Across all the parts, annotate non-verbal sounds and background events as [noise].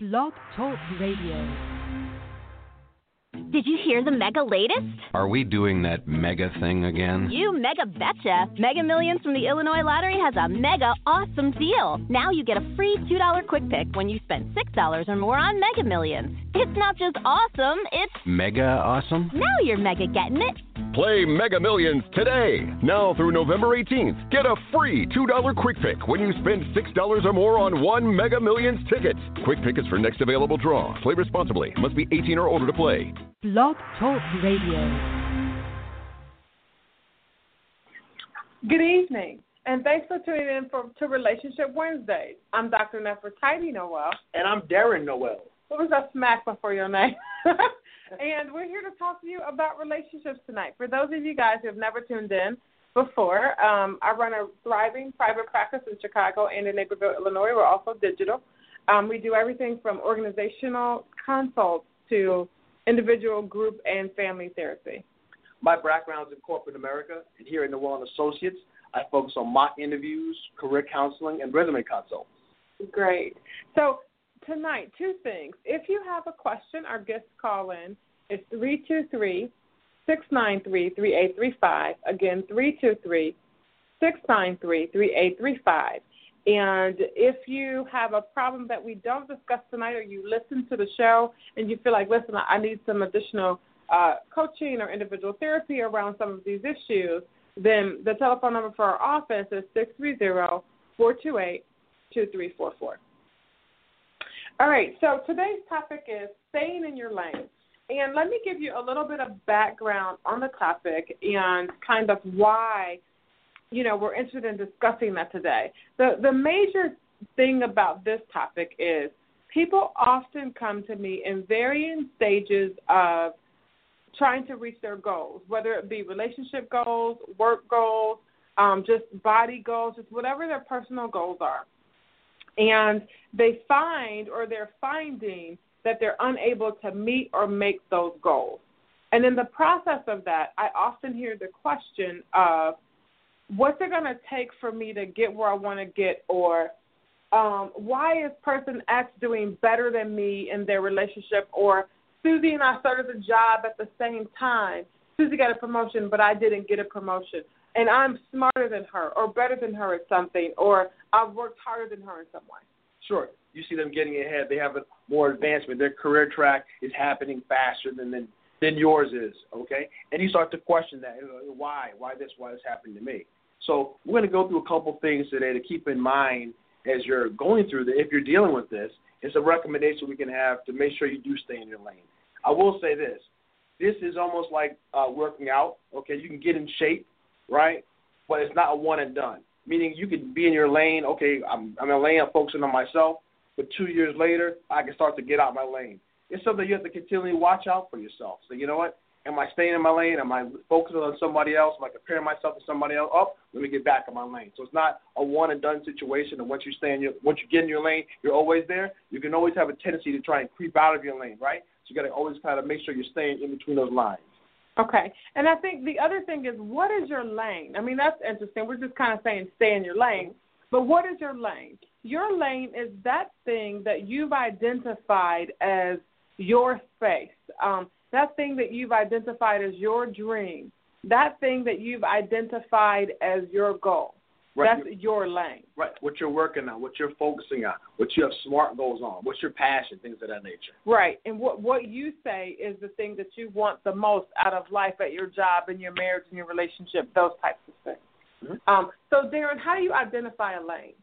Blog Talk Radio. Did you hear the mega latest? Are we doing that mega thing again? You mega betcha. Mega Millions from the Illinois Lottery has a mega awesome deal. Now you get a free $2 quick pick when you spend $6 or more on Mega Millions. It's not just awesome, it's mega awesome. Now you're mega getting it. Play Mega Millions today. Now through November 18th, get a free $2 quick pick when you spend $6 or more on one Mega Millions ticket. Quick pick is for next available draw. Play responsibly. Must be 18 or older to play. Blog Talk Radio. Good evening, and thanks for tuning in for, to Relationship Wednesdays. I'm Dr. Nefertiti Nowell. And I'm Darren Nowell. What was that smack before your name? [laughs] and we're here to talk to you about relationships tonight. For those of you guys who have never tuned in before, um, I run a thriving private practice in Chicago and in Naperville, Illinois. We're also digital. Um, we do everything from organizational consults to individual, group, and family therapy. My background is in corporate America, and here in Nowell and Associates, I focus on mock interviews, career counseling, and resume consults. Great. So tonight, two things. If you have a question, our guests call in. It's 323 693 3835. Again, 323 693 3835. And if you have a problem that we don't discuss tonight, or you listen to the show and you feel like, listen, I need some additional uh, coaching or individual therapy around some of these issues, then the telephone number for our office is 630 428 2344. All right, so today's topic is staying in your lane. And let me give you a little bit of background on the topic and kind of why, you know, we're interested in discussing that today. The the major thing about this topic is people often come to me in varying stages of trying to reach their goals, whether it be relationship goals, work goals, um, just body goals, just whatever their personal goals are and they find or they're finding that they're unable to meet or make those goals. And in the process of that, I often hear the question of, what's it going to take for me to get where I want to get, or um, why is person X doing better than me in their relationship, or Susie and I started the job at the same time. Susie got a promotion, but I didn't get a promotion and I'm smarter than her or better than her at something or I've worked harder than her in some way. Sure. You see them getting ahead. They have a more advancement. Their career track is happening faster than than, than yours is. Okay, and you start to question that. Why? Why this? Why this happening to me? So we're going to go through a couple things today to keep in mind as you're going through the. If you're dealing with this, it's a recommendation we can have to make sure you do stay in your lane. I will say this: this is almost like uh, working out. Okay, you can get in shape right? But it's not a one and done. Meaning you could be in your lane. Okay, I'm I'm in a lane. I'm focusing on myself. But two years later, I can start to get out my lane. It's something you have to continually watch out for yourself. So you know what? Am I staying in my lane? Am I focusing on somebody else? Am I comparing myself to somebody else? Oh, let me get back in my lane. So it's not a one and done situation. And once you stay in your, once you get in your lane, you're always there. You can always have a tendency to try and creep out of your lane, right? So you got to always kind of make sure you're staying in between those lines. Okay. And I think the other thing is what is your lane? I mean, that's interesting. We're just kind of saying stay in your lane. But what is your lane? Your lane is that thing that you've identified as your space. Um, that thing that you've identified as your dream. That thing that you've identified as your goal. Right. That's your lane. Right. What you're working on, what you're focusing on, what you have smart goals on, what's your passion, things of that nature. Right. And what what you say is the thing that you want the most out of life at your job, in your marriage, in your relationship, those types of things. Mm-hmm. Um, so, Darren, how do you identify a lane?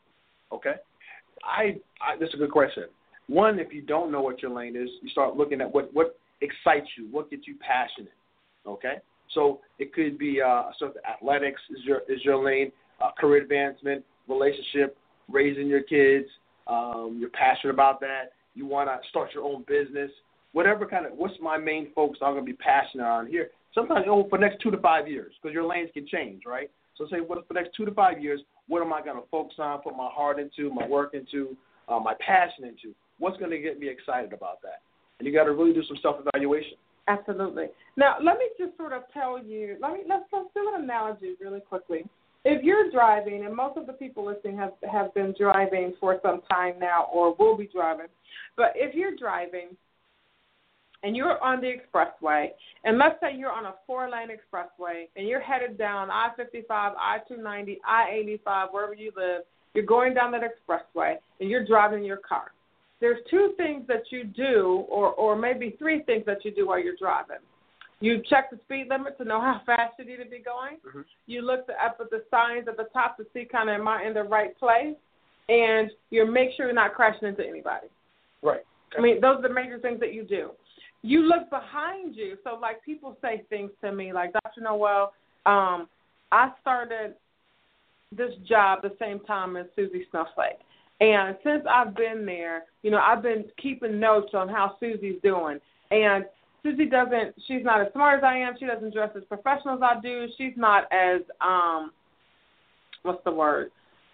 Okay. I, I this is a good question. One, if you don't know what your lane is, you start looking at what what excites you, what gets you passionate. Okay. So it could be uh, sort of athletics is your is your lane uh, career advancement, relationship, raising your kids, um, you're passionate about that, you want to start your own business, whatever kind of, what's my main focus I'm going to be passionate on here? Sometimes oh, for the next two to five years, because your lanes can change, right? So say, what for the next two to five years, what am I going to focus on, put my heart into, my work into, uh, my passion into? What's going to get me excited about that? And you got to really do some self evaluation. Absolutely. Now, let me just sort of tell you. Let me let's let's do an analogy really quickly. if you're driving, and most of the people listening have have been driving for some time now, or will be driving, but if you're driving and you're on the expressway, and let's say you're on a four lane expressway and you're headed down I 55, I 290, I 85, wherever you live, you're going down that expressway and you're driving your car. There's two things that you do, or, or maybe three things that you do while you're driving. You check the speed limit to know how fast you need to be going. Mm-hmm. You look up at the signs at the top to see kind of am I in the right place, and you make sure you're not crashing into anybody. Right. I mean, those are the major things that you do. You look behind you. So, like, people say things to me like, Dr. Nowell, um, I started this job the same time as Susie Snowflake. And since I've been there, you know, I've been keeping notes on how Susie's doing. And Susie doesn't, she's not as smart as I am. She doesn't dress as professional as I do. She's not as, um, what's the word,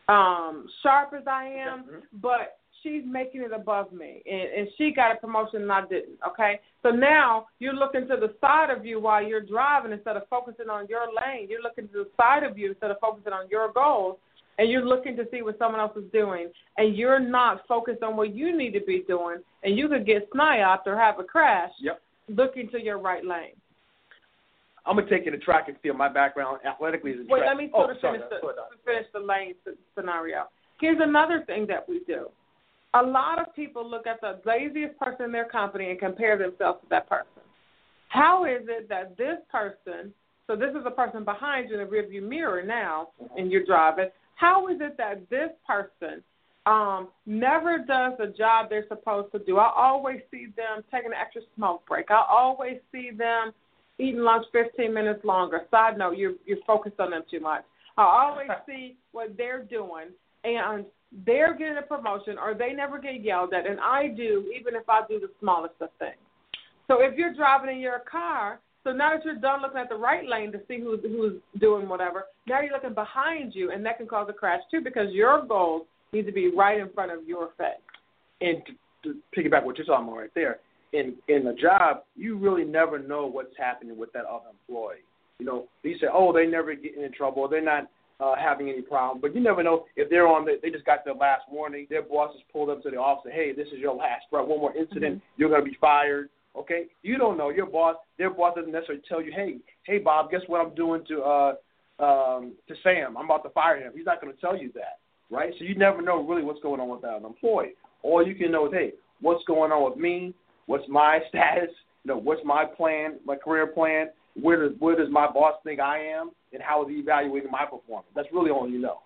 um, sharp as I am. But she's making it above me, and, and she got a promotion and I didn't. Okay, so now you're looking to the side of you while you're driving instead of focusing on your lane. You're looking to the side of you instead of focusing on your goals, and you're looking to see what someone else is doing, and you're not focused on what you need to be doing, and you could get sniped or have a crash. Yep. Looking to your right lane. I'm gonna take you to track and field. My background athletically is in Wait, track. let me oh, sort of oh, sorry, finish the go ahead, finish the lane scenario. Here's another thing that we do. A lot of people look at the laziest person in their company and compare themselves to that person. How is it that this person, so this is the person behind you in the rearview mirror now, and you're driving. How is it that this person um, never does the job they're supposed to do? I always see them taking an extra smoke break. I always see them eating lunch 15 minutes longer. Side note, you're you're focused on them too much. I always see what they're doing, and they're getting a promotion, or they never get yelled at, and I do, even if I do the smallest of things. So if you're driving in your car, so now that you're done looking at the right lane to see who's who's doing whatever, now you're looking behind you, and that can cause a crash too because your goals need to be right in front of your face. and to, to piggyback what you're talking about right there, in in a job, you really never know what's happening with that other employee. You know, you say, oh, they never get in trouble, they're not uh, having any problem, but you never know if they're on the, they just got their last warning, their boss has pulled up to the office, and, hey, this is your last breath, one more incident, you're going to be fired. Okay, you don't know your boss. Their boss doesn't necessarily tell you, hey, hey, Bob, guess what I'm doing to uh um to Sam? I'm about to fire him. He's not going to tell you that, right? So you never know really what's going on with that employee. All you can know is, hey, what's going on with me? What's my [laughs] status? You know, what's my plan, my career plan? Where does where does my boss think I am, and how is he evaluating my performance? That's really all you know.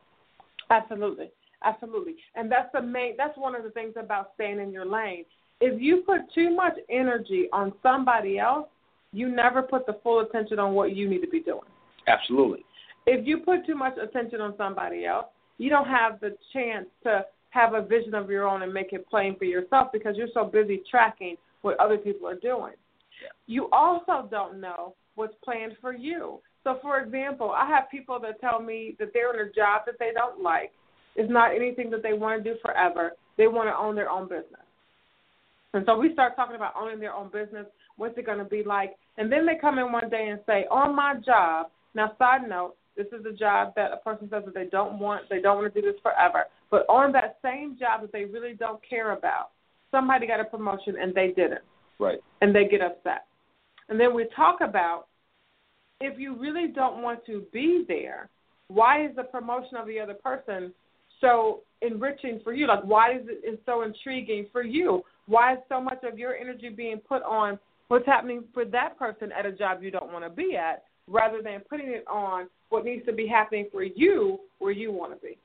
Absolutely, absolutely, and that's the main. That's one of the things about staying in your lane. If you put too much energy on somebody else, you never put the full attention on what you need to be doing. Absolutely. If you put too much attention on somebody else, you don't have the chance to have a vision of your own and make it plain for yourself because you're so busy tracking what other people are doing. You also don't know what's planned for you. So, for example, I have people that tell me that they're in a job that they don't like. It's not anything that they want to do forever. They want to own their own business. And so we start talking about owning their own business. What's it going to be like? And then they come in one day and say, on my job. Now, side note, this is a job that a person says that they don't want. They don't want to do this forever. But on that same job that they really don't care about, somebody got a promotion and they didn't Right. and they get upset. And then we talk about if you really don't want to be there, why is the promotion of the other person so enriching for you? Like, why is it so intriguing for you? Why is so much of your energy being put on what's happening for that person at a job you don't want to be at, rather than putting it on what needs to be happening for you where you want to be?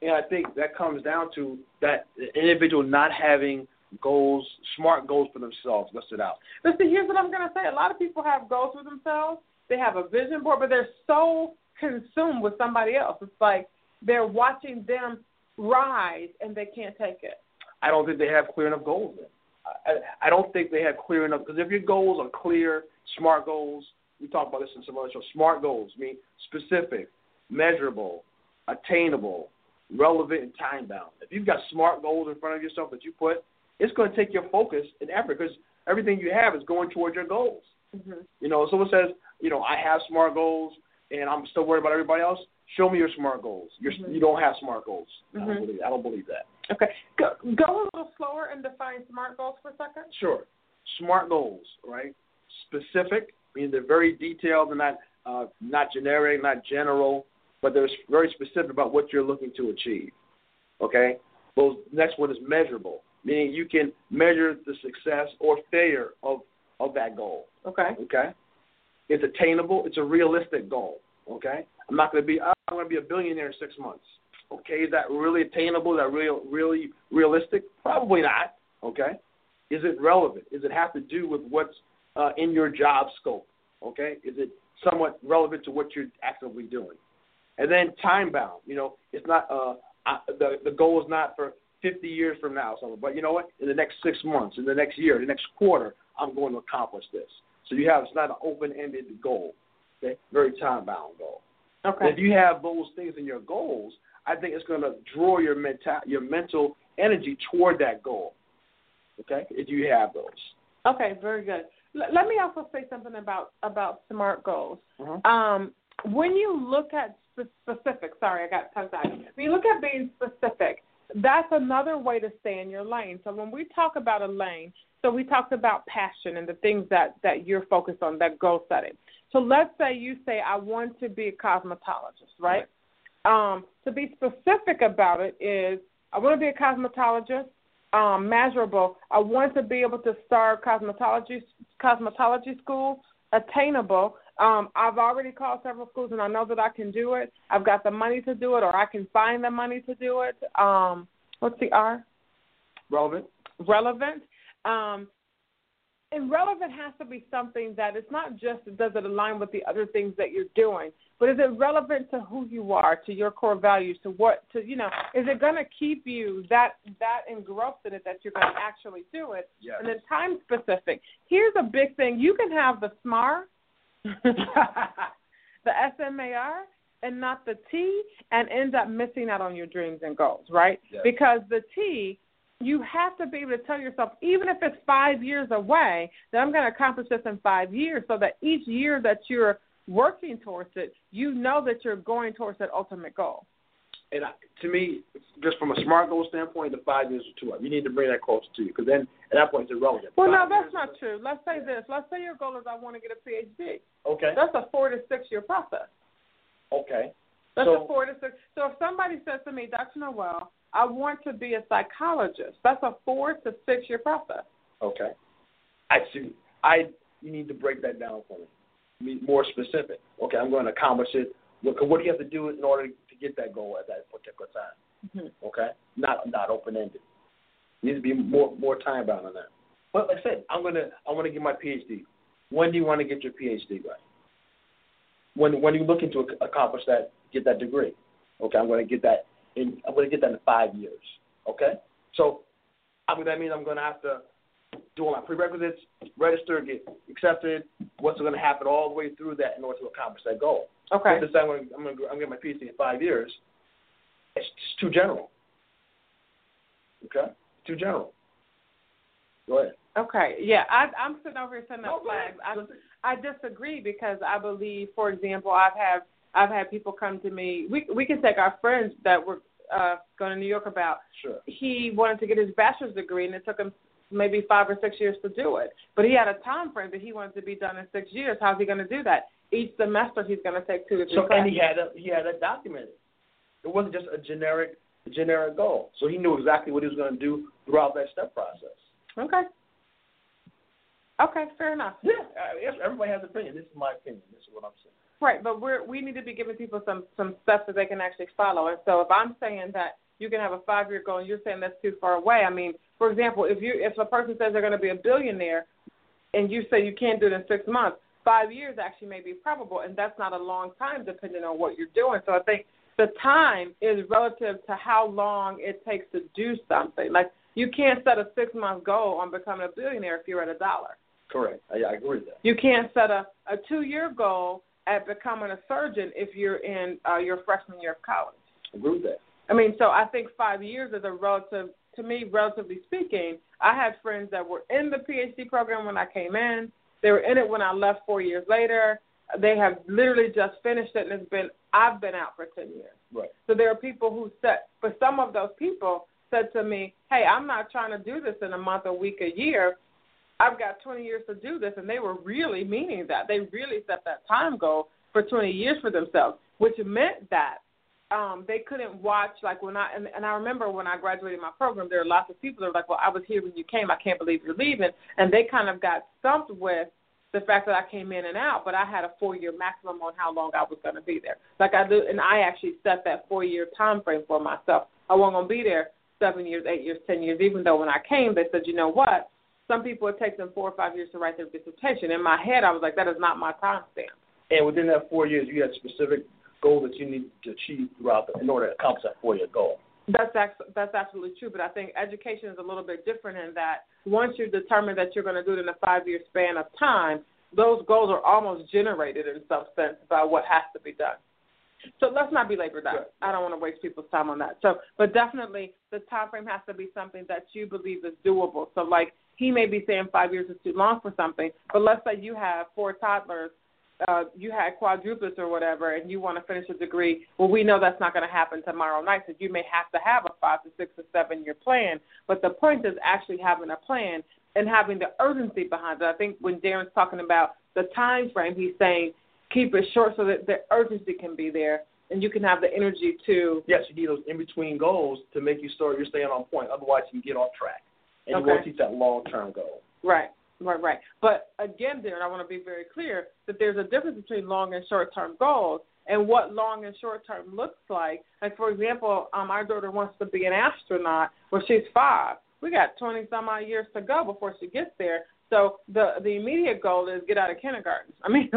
And I think that comes down to that individual not having goals, smart goals for themselves listed out. But see, here's what I'm going to say. A lot of people have goals for themselves. They have a vision board, but they're so consumed with somebody else. It's like they're watching them rise and they can't take it. I don't think they have clear enough goals. Then. I, I don't think they have clear enough because if your goals are clear, smart goals, we talked about this in some other shows. Smart goals mean specific, measurable, attainable, relevant, and time bound. If you've got smart goals in front of yourself that you put, it's going to take your focus and effort because everything you have is going towards your goals. Mm-hmm. You know, someone says, you know, I have smart goals and I'm still worried about everybody else, Show me your SMART goals. You're, Mhm. You don't have SMART goals. I, Mhm. don't believe, I don't believe that. Okay. Go, go a little slower and define SMART goals for a second. Sure. SMART goals, right? Specific, meaning they're very detailed and not uh, not generic, not general, but they're very specific about what you're looking to achieve. Okay. Those next one is measurable, meaning you can measure the success or failure of of that goal. Okay. Okay. It's attainable. It's a realistic goal. Okay. I'm not going to be. "Oh, I'm going to be a billionaire in six months. Okay. Is that really attainable? Is that real, really realistic? Probably not. Okay. Is it relevant? Does it have to do with what's uh, in your job scope? Okay. Is it somewhat relevant to what you're actively doing? And then time bound. You know, it's not. Uh, I, the the goal is not for 50 years from now, something. But you know what? In the next six months, in the next year, the next quarter, I'm going to accomplish this. So you have it's not an open-ended goal. Okay, very time-bound goal. Okay. If you have those things in your goals, I think it's going to draw your mental your mental energy toward that goal. Okay, if you have those. Okay, very good. L- let me also say something about about SMART goals. Mhm. Um, when you look at spe- specific, sorry, I got tongue tied. When you look at being specific, that's another way to stay in your lane. So when we talk about a lane, so we talked about passion and the things that that you're focused on, that goal setting. So let's say you say I want to be a cosmetologist, right? Um, to be specific about it is I want to be a cosmetologist um, measurable. I want to be able to start cosmetology cosmetology school attainable. Um, I've already called several schools and I know that I can do it. I've got the money to do it, or I can find the money to do it. Um, what's the R? Relevant. Relevant. Um, and relevant has to be something that it's not just does it align with the other things that you're doing, but is it relevant to who you are, to your core values, to what to you know, is it going to keep you that that engrossed in it that you're going to actually do it? Yes. And then time specific. Here's a big thing: you can have the SMAR, [laughs] the SMAR, and not the T, and end up missing out on your dreams and goals, right? Yes. Because the T you have to be able to tell yourself, even if it's five years away, that I'm going to accomplish this in five years, so that each year that you're working towards it, you know that you're going towards that ultimate goal. And I, to me, just from a smart goal standpoint, the five years are too up. You need to bring that closer to you because then at that point it's irrelevant. Well, no, that's not true. Let's say this. Let's say your goal is I want to get a PhD. Okay. That's a four to six year process. Okay. That's So- a four to six. So if somebody says to me, Dr. Nowell, I want to be a psychologist, that's a four to six year process. Okay. I see. I you need to break that down for me. Be more specific. Okay, I'm going to accomplish it. What, what do you have to do in order to get that goal at that particular time? Mm-hmm. Okay, not not open ended. Needs to be more more time bound on that. But like I said, I'm gonna I want to get my PhD. When do you want to get your PhD by? When when are you looking to accomplish that? Get that degree. Okay, I'm going to get that in. I'm to get that in five years. Okay, so I mean that means I'm going to have to do all my prerequisites, register, get accepted. What's going to happen all the way through that in order to accomplish that goal? Okay. If I say I'm going to, I'm going to, I'm going to get my PhD in five years, it's too general. Okay, too general. Go ahead. Okay. Yeah, I, I'm sitting over here setting up flags. I, I disagree because I believe, for example, I've had I've had people come to me. We we can take our friends that were uh, going to New York about. Sure. He wanted to get his bachelor's degree, and it took him maybe five or six years to do it. But he had a time frame that he wanted to be done in six years. How's he going to do that? Each semester, he's going to take two to three So and he had a he had a documented. It wasn't just a generic generic goal. So he knew exactly what he was going to do throughout that step process. Okay. Okay, fair enough. Yeah, everybody has an opinion. This is my opinion. This is what I'm saying. Right, but we're we need to be giving people some some stuff that they can actually follow. And so if I'm saying that you can have a five year goal and you're saying that's too far away, I mean, for example, if you if a person says they're going to be a billionaire, and you say you can't do it in six months, five years actually may be probable, and that's not a long time depending on what you're doing. So I think the time is relative to how long it takes to do something. Like you can't set a six month goal on becoming a billionaire if you're at a dollar. Correct. I, I agree with that. You can't set a, a two year goal at becoming a surgeon if you're in uh, your freshman year of college. I agree with that. I mean, so I think five years is a relative, to me, relatively speaking. I had friends that were in the PhD program when I came in. They were in it when I left four years later. they have literally just finished it, and it's been I've been out for ten years. Right. So there are people who said, but some of those people said to me, "Hey, I'm not trying to do this in a month, a week, a year. I've got 20 years to do this," and they were really meaning that. They really set that time goal for 20 years for themselves, which meant that um, they couldn't watch like when I and, and I remember when I graduated my program, there were lots of people that were like, "Well, I was here when you came. I can't believe you're leaving," and they kind of got stumped with the fact that I came in and out, but I had a four year maximum on how long I was going to be there. Like I do, and I actually set that four year time frame for myself. I wasn't going to be there seven years, eight years, ten years. Even though when I came, they said, you know what? Some people it takes them four or five years to write their dissertation. In my head, I was like, that is not my time stamp. And within that four years, you had specific goal that you need to achieve throughout the, in order to accomplish that four year goal. That's that's absolutely true, but I think education is a little bit different in that once you determine that you're going to do it in a five year span of time, those goals are almost generated in some sense by what has to be done. So let's not belabor that. Right. I don't want to waste people's time on that. So, but definitely the time frame has to be something that you believe is doable. So, like he may be saying five years is too long for something, but let's say you have four toddlers, uh, you had quadruplets or whatever, and you want to finish a degree. Well, we know that's not going to happen tomorrow night, so you may have to have a five to six or seven year plan. But the point is actually having a plan and having the urgency behind it. I think when Darren's talking about the time frame, he's saying keep it short so that the urgency can be there and you can have the energy to. Yes, you need those in between goals to make you start. You're staying on point. Otherwise, you can get off track, and okay. you won't teach that long term goal. Right. Right, right. But again, Darren, I want to be very clear that there's a difference between long and short term goals and what long and short term looks like. Like for example, um, our daughter wants to be an astronaut. Well, she's five we got 20 some odd years to go before she gets there. So the the immediate goal is get out of kindergarten. [laughs] I mean,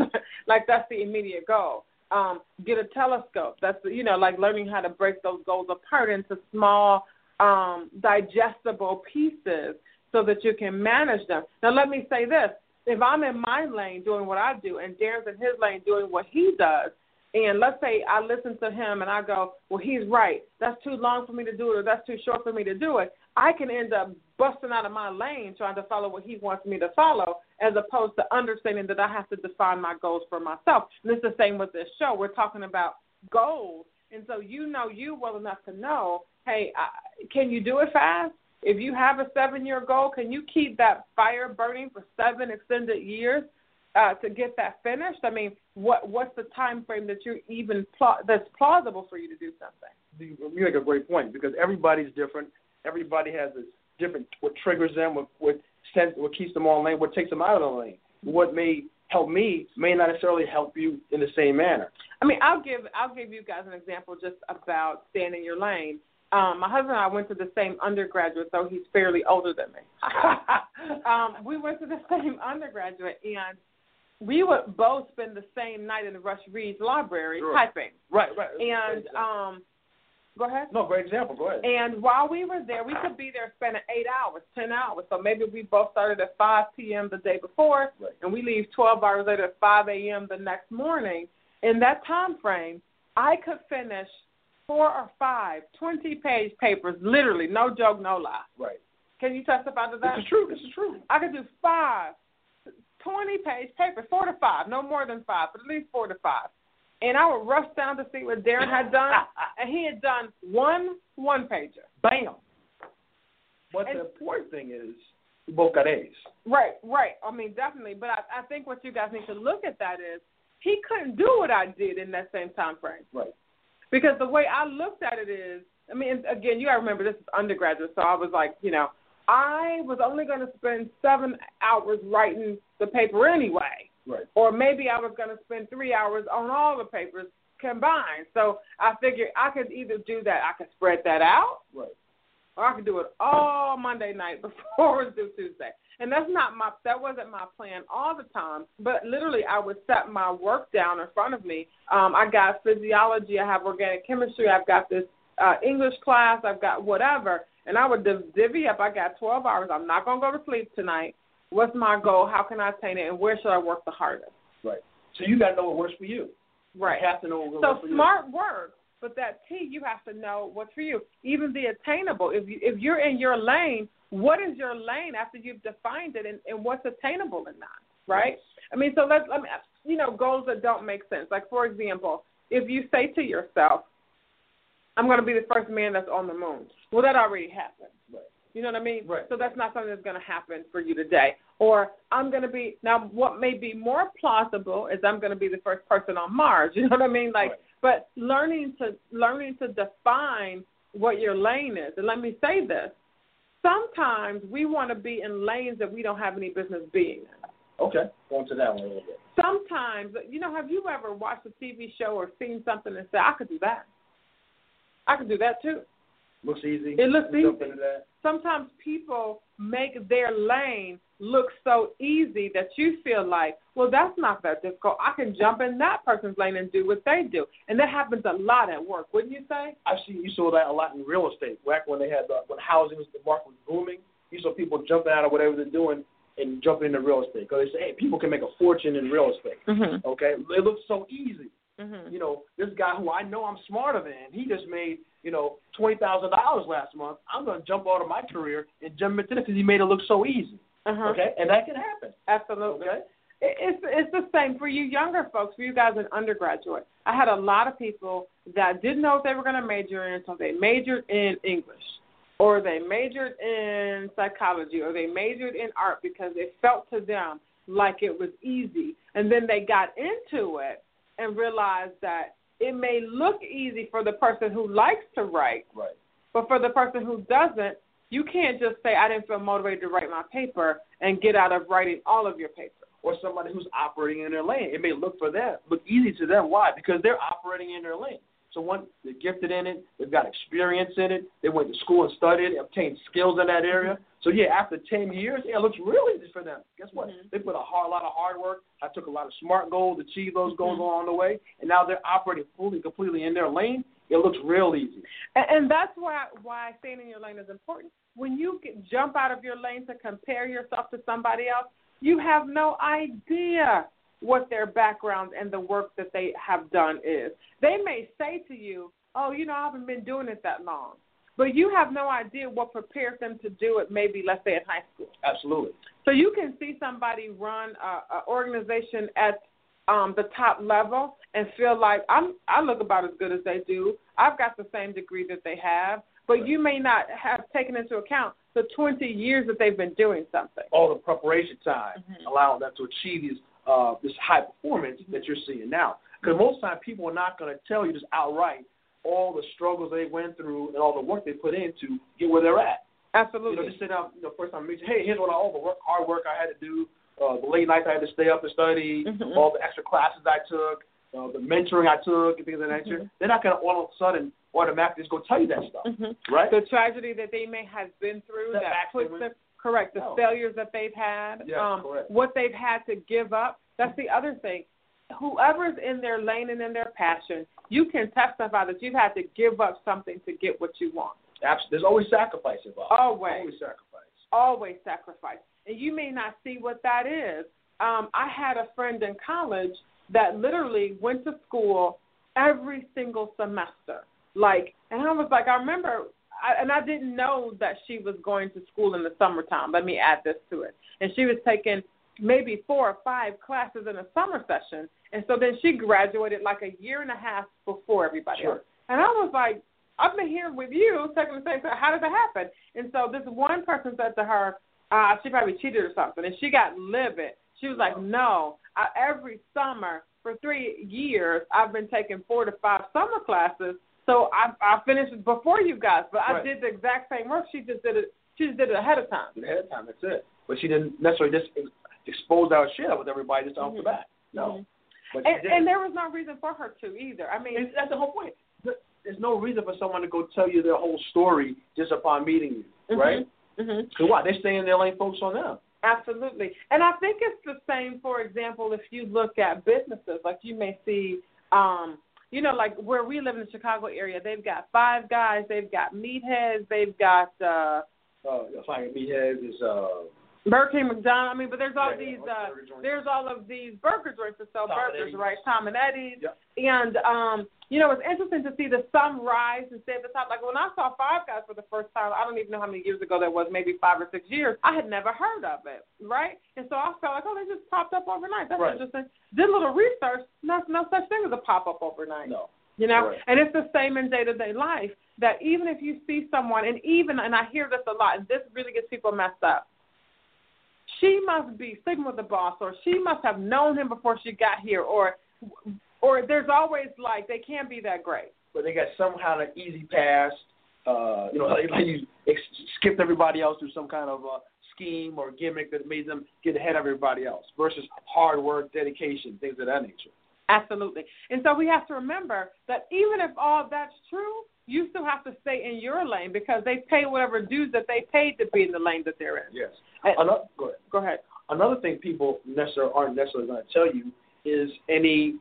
like that's the immediate goal. Um, get a telescope. That's you know like learning how to break those goals apart into small, um, digestible pieces so that you can manage them. Now let me say this: if I'm in my lane doing what I do, and Darren's in his lane doing what he does, and let's say I listen to him and I go, well, he's right. That's too long for me to do it, or that's too short for me to do it. I can end up busting out of my lane trying to follow what he wants me to follow, as opposed to understanding that I have to define my goals for myself. And it's the same with this show. We're talking about goals, and so you know you well enough to know, hey, I, can you do it fast? If you have a seven-year goal, can you keep that fire burning for seven extended years uh, to get that finished? I mean, what what's the time frame that you're even pl- that's plausible for you to do something? You make a great point because everybody's different everybody has a different what triggers them, what what sends, what keeps them on lane, what takes them out of the lane. What may help me may not necessarily help you in the same manner. I mean, I'll give I'll give you guys an example just about staying in your lane. Um, my husband and I went to the same undergraduate, so he's fairly older than me. [laughs] um, we went to the [laughs] same undergraduate, and we would both spend the same night in the Rush Rhees Library sure. typing. Right, right. And um, Go ahead. No, great example. Go ahead. And while we were there, we could be there spending eight hours, ten hours. So maybe we both started at 5 p.m. the day before, right. and we leave 12 hours later at 5 a.m. the next morning. In that time frame, I could finish four or five 20-page papers, literally, no joke, no lie. Right. Can you testify to that? This is true. This is true. I could do five 20-page papers, four to five, no more than five, but at least four to five and I would rush down to see what Darren had done, [laughs] and he had done one one pager. Bam. But and, the important thing is, both got A's. Right, right. I mean, definitely. But I, I think what you guys need to look at that is he couldn't do what I did in that same time frame. Right. Because the way I looked at it is, I mean, again, you got to remember this is undergraduate, so I was like, you know, I was only going to spend seven hours writing the paper anyway. Right. Or maybe I was going to spend three hours on all the papers combined. So I figured I could either do that, I could spread that out, right. Or I could do it all Monday night [laughs] before it was due Tuesday. And that's not my that wasn't my plan all the time. But literally, I would set my work down in front of me. Um, I got physiology, I have organic chemistry, I've got this uh, English class, I've got whatever, and I would divvy up. I got 12 hours. I'm not gonna go to sleep tonight. What's my goal? How can I attain it? And where should I work the hardest? Right. So you got to know what works for you. Right. You have to know what so for you. So smart work, but that T, you have to know what's for you. Even the attainable. If you if you're in your lane, what is your lane after you've defined it, and, and what's attainable in that? right? I mean, so let's, let me, you know, goals that don't make sense. Like, for example, if you say to yourself, I'm going to be the first man that's on the moon. Well, that already happened. Right. You know what I mean? Right. So that's not something that's going to happen for you today. Or I'm going to be now. What may be more plausible is I'm going to be the first person on Mars. [laughs] You know what I mean? Like, Right. But learning to learning to define what your lane is. And let me say this: sometimes we want to be in lanes that we don't have any business being in. Okay. Go into that one a little bit. Sometimes, you know, have you ever watched a TV show or seen something and said, "I could do that. I could do that too." Looks easy. It looks easy. sometimes people make their lane look so easy that you feel like, well, that's not that difficult. I can jump in that person's lane and do what they do. And that happens a lot at work, wouldn't you say? I've seen you saw that a lot in real estate. Back when they had the, when housing was the market was booming, you saw people jumping out of whatever they're doing and jumping into real estate because they say, hey, people can make a fortune in real estate. Mm-hmm. Okay, it looks so easy. Mm-hmm. You know, this guy who I know I'm smarter than, he just made you know twenty thousand dollars last month. I'm going to jump out of my career and jump into this because he made it look so easy. Uh-huh. Okay, and that can happen. Absolutely. Okay. It- It's it's the same for you younger folks, for you guys in undergraduate. I had a lot of people that didn't know what they were going to major in, so they majored in English, or they majored in psychology, or they majored in art because it felt to them like it was easy, and then they got into it and realized that it may look easy for the person who likes to write, Right. but for the person who doesn't, you can't just say I didn't feel motivated to write my paper and get out of writing all of your paper. Or somebody who's operating in their lane. It may look for them, look easy to them. Why? Because they're operating in their lane. So one, they're gifted in it. They've got experience in it. They went to school and studied, obtained skills in that area. So yeah, after ten years, yeah, it looks really easy for them. Guess what? Mhm. They put a hard, lot of hard work. I took a lot of smart goals, achieved those goals Mhm. along the way, and now they're operating fully, completely in their lane. It looks real easy. And, and that's why why staying in your lane is important. When you get, jump out of your lane to compare yourself to somebody else, you have no idea what their background and the work that they have done is. They may say to you, "Oh, you know, I haven't been doing it that long," but you have no idea what prepared them to do it. Maybe let's say in high school. Absolutely. So you can see somebody run a, a organization at um, the top level and feel like I'm I look about as good as they do. I've got the same degree that they have, but you may not have taken into account the 20 years that they've been doing something. all the preparation time Mhm. allowing them to achieve these uh, this high performance that you're seeing now. Because most time people are not going to tell you just outright all the struggles they went through and all the work they put in to get where they're at. Absolutely. You know, just sit down, you know, first time I meet you, hey, here's what I, all the work, hard work I had to do, uh, the late nights I had to stay up and study, Mhm. all the extra classes I took, uh, the mentoring I took, and things of that nature. Mhm. They're not going to all of a sudden automatically just go tell you that stuff, Mhm. right? The tragedy that they may have been through that they puts them correct. The No. failures that they've had, Yes, um, correct. what they've had to give up. That's the other thing. Whoever's in their lane and in their passion, you can testify that you've had to give up something to get what you want. Abs- There's always sacrifice involved. Always. Always sacrifice. Always sacrifice. And you may not see what that is. Um, I had a friend in college that literally went to school every single semester. Like, and I was like, I remember, I, and I didn't know that she was going to school in the summertime. Let me add this to it. And she was taking maybe four or five classes in a summer session. And so then she graduated like a year and a half before everybody Sure. else. And I was like, I've been here with you taking the same time. How did that happen? And so this one person said to her, uh, she probably cheated or something, and she got livid. She was like, No, I, every summer for three years, I've been taking four to five summer classes. So I, I finished before you guys, but I Right. did the exact same work. She just did it. She just did it ahead of time. ahead of time. That's it. But she didn't necessarily just ex- expose our shit with everybody just off the Mhm. bat. No. Mhm. But And, and there was no reason for her to either. I mean, that's the whole point. There's no reason for someone to go tell you their whole story just upon meeting you, right? hmm Because why? They stay in their lane, focus on them. Absolutely. And I think it's the same, for example, if you look at businesses, like you may see, um, you know, like where we live in the Chicago area, they've got five guys, they've got meatheads, they've got, uh, Uh, finding meatheads is uh, Burger King, McDonald's. I mean, but there's all Yeah, these. Uh, there's all of these burger joints that sell Tom burgers, right? Tom and Eddie's. Yep. And um, you know, it's interesting to see the some rise and stay at the top. Like when I saw Five Guys for the first time, I don't even know how many years ago that was, maybe five or six years. I had never heard of it, right? And so I felt like, oh, they just popped up overnight. That's Right. interesting. Did a little research. No, no such thing as a pop up overnight. No. You know, Right. and it's the same in day to day life. That even if you see someone, and even and I hear this a lot, and this really gets people messed up. She must be with the boss, or she must have known him before she got here, or or there's always like they can't be that great. But they got some kind of easy pass. Uh, you know, [laughs] like, like you ex- skipped everybody else through some kind of uh, scheme or gimmick that made them get ahead of everybody else versus hard work, dedication, things of that nature. Absolutely. And so we have to remember that even if all that's true, you still have to stay in your lane because they pay whatever dues that they paid to be in the lane that they're in. Yes. And- Another, go ahead. Go ahead. Another thing people necessarily aren't necessarily going to tell you is any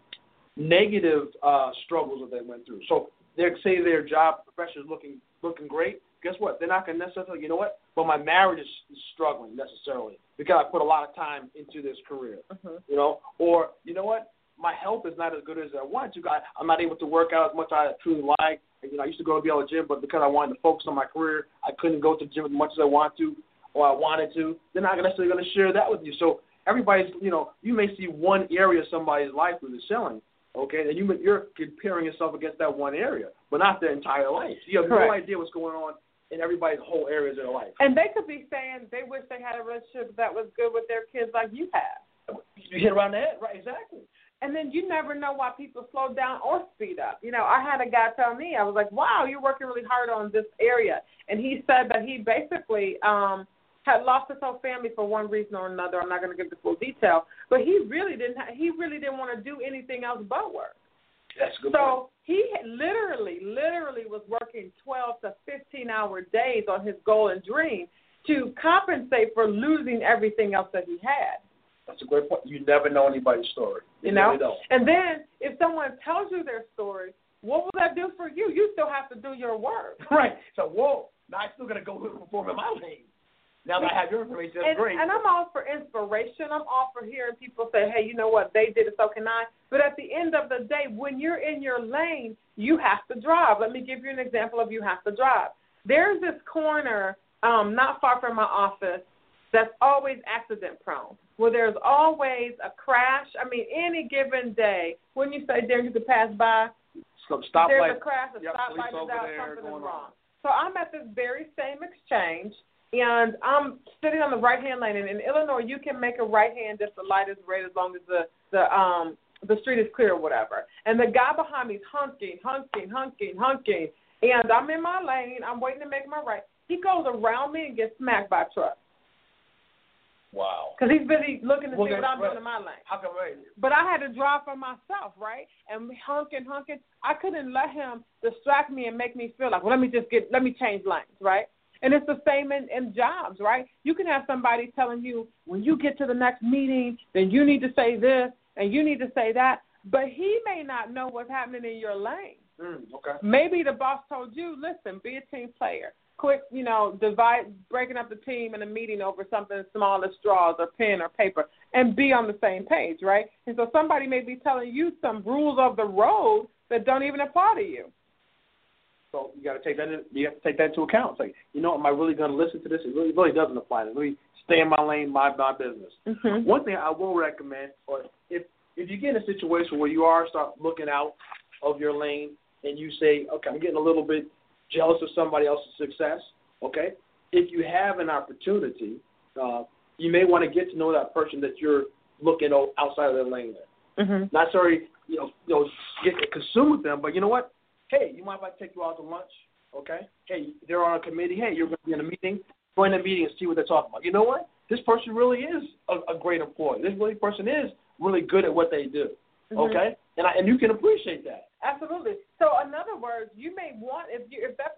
negative uh, struggles that they went through. So they say their job profession is looking looking great. Guess what? They're not going to necessarily, you know what? But my marriage is, is struggling necessarily because I put a lot of time into this career. Mhm. You know, or you know what? My health is not as good as I want to. I, I'm not able to work out as much as I truly like. You know, I used to go to the gym, but because I wanted to focus on my career, I couldn't go to the gym as much as I want to or I wanted to. They're not necessarily going to share that with you. So everybody's, you know, you may see one area of somebody's life where they're selling, okay, and you you're comparing yourself against that one area, but not their entire life. You have no idea what's going on in everybody's whole areas of their life. And they could be saying they wish they had a relationship that was good with their kids like you have. You hit around the head, right? Exactly. And then you never know why people slow down or speed up. You know, I had a guy tell me, I was like, wow, you're working really hard on this area. And he said that he basically um, had lost his whole family for one reason or another. I'm not going to give the full detail. But he really didn't, ha- he really didn't want to do anything else but work. That's good point. So he literally, literally was working 12 to 15 hour days on his goal and dream to compensate for losing everything else that he had. That's a great point. You never know anybody's story. You know? really. And then if someone tells you their story, what will that do for you? You still have to do your work. [laughs] Right. So, whoa, now I'm still going to go perform in my lane. Now that I have your information, that's and, great. and I'm all for inspiration. I'm all for hearing people say, hey, you know what, they did it, so can I. But at the end of the day, when you're in your lane, you have to drive. Let me give you an example of you have to drive. There's this corner um, not far from my office that's always accident prone, where there's always a crash. I mean, any given day, when you say there you could pass by, So stop there's light. a crash, a Yep, stoplight is out, something is wrong. So I'm at this very same exchange, and I'm sitting on the right hand lane. And in Illinois, you can make a right hand if the light is red, as long as the the um the street is clear or whatever. And the guy behind me is honking, honking, honking, honking, and I'm in my lane. I'm waiting to make my right. He goes around me and gets smacked by a truck Wow. because he's busy looking to Well, see what I'm doing in my lane. How come right? But I had to drive for myself, right? And honking, honking. I couldn't let him distract me and make me feel like, well, let me just get, let me change lanes, right? And it's the same in, in jobs, right? You can have somebody telling you when you get to the next meeting, then you need to say this and you need to say that, but he may not know what's happening in your lane. Mm, okay. Maybe the boss told you, listen, be a team player. Quit, you know, divide, breaking up the team in a meeting over something as small as straws or pen or paper, and be on the same page, right? And so somebody may be telling you some rules of the road that don't even apply to you. So you got to take that. In, you have to take that into account. It's like, you know, am I really going to listen to this? It really, really doesn't apply. Let me stay in my lane, my my business. Mm-hmm. One thing I will recommend, or if if you get in a situation where you are start looking out of your lane and you say, okay, I'm getting a little bit jealous of somebody else's success. Okay, if you have an opportunity, uh, you may want to get to know that person that you're looking outside of their lane. There. Mm-hmm. Not sorry, you know, you know, get consumed with them, but you know what? Hey, you mind if I take you out to lunch? Okay. Hey, they're on a committee. Hey, you're going to be in a meeting. Join the meeting and see what they're talking about. You know what? This person really is a, a great employee. This really person is really good at what they do. Mhm. Okay, and I, and you can appreciate that. Absolutely. So, in other words, you may want if you if that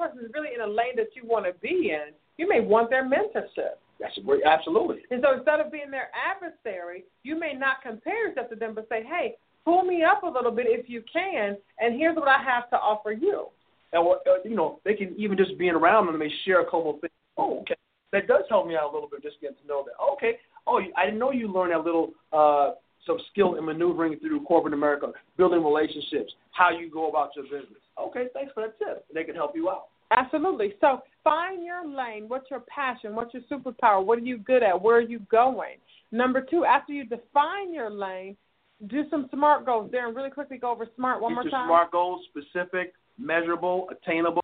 person is really in a lane that you want to be in, you may want their mentorship. That's a great, absolutely. And so instead of being their adversary, you may not compare yourself to them, but say, hey, pull me up a little bit if you can, and here's what I have to offer you. And what- uh, you know, they can even just being around them, they may share a couple of things. Oh, okay. that does help me out a little bit. Just getting to know that. Okay. Oh, I didn't know you learned that little uh, some skill in maneuvering through corporate America, building relationships, how you go about your business. Okay, thanks for that tip. They can help you out. Absolutely. So find your lane. What's your passion? What's your superpower? What are you good at? Where are you going? Number two, after you define your lane, do some SMART goals. Darren, really quickly go over SMART one Get more time. SMART goals, specific, measurable, attainable,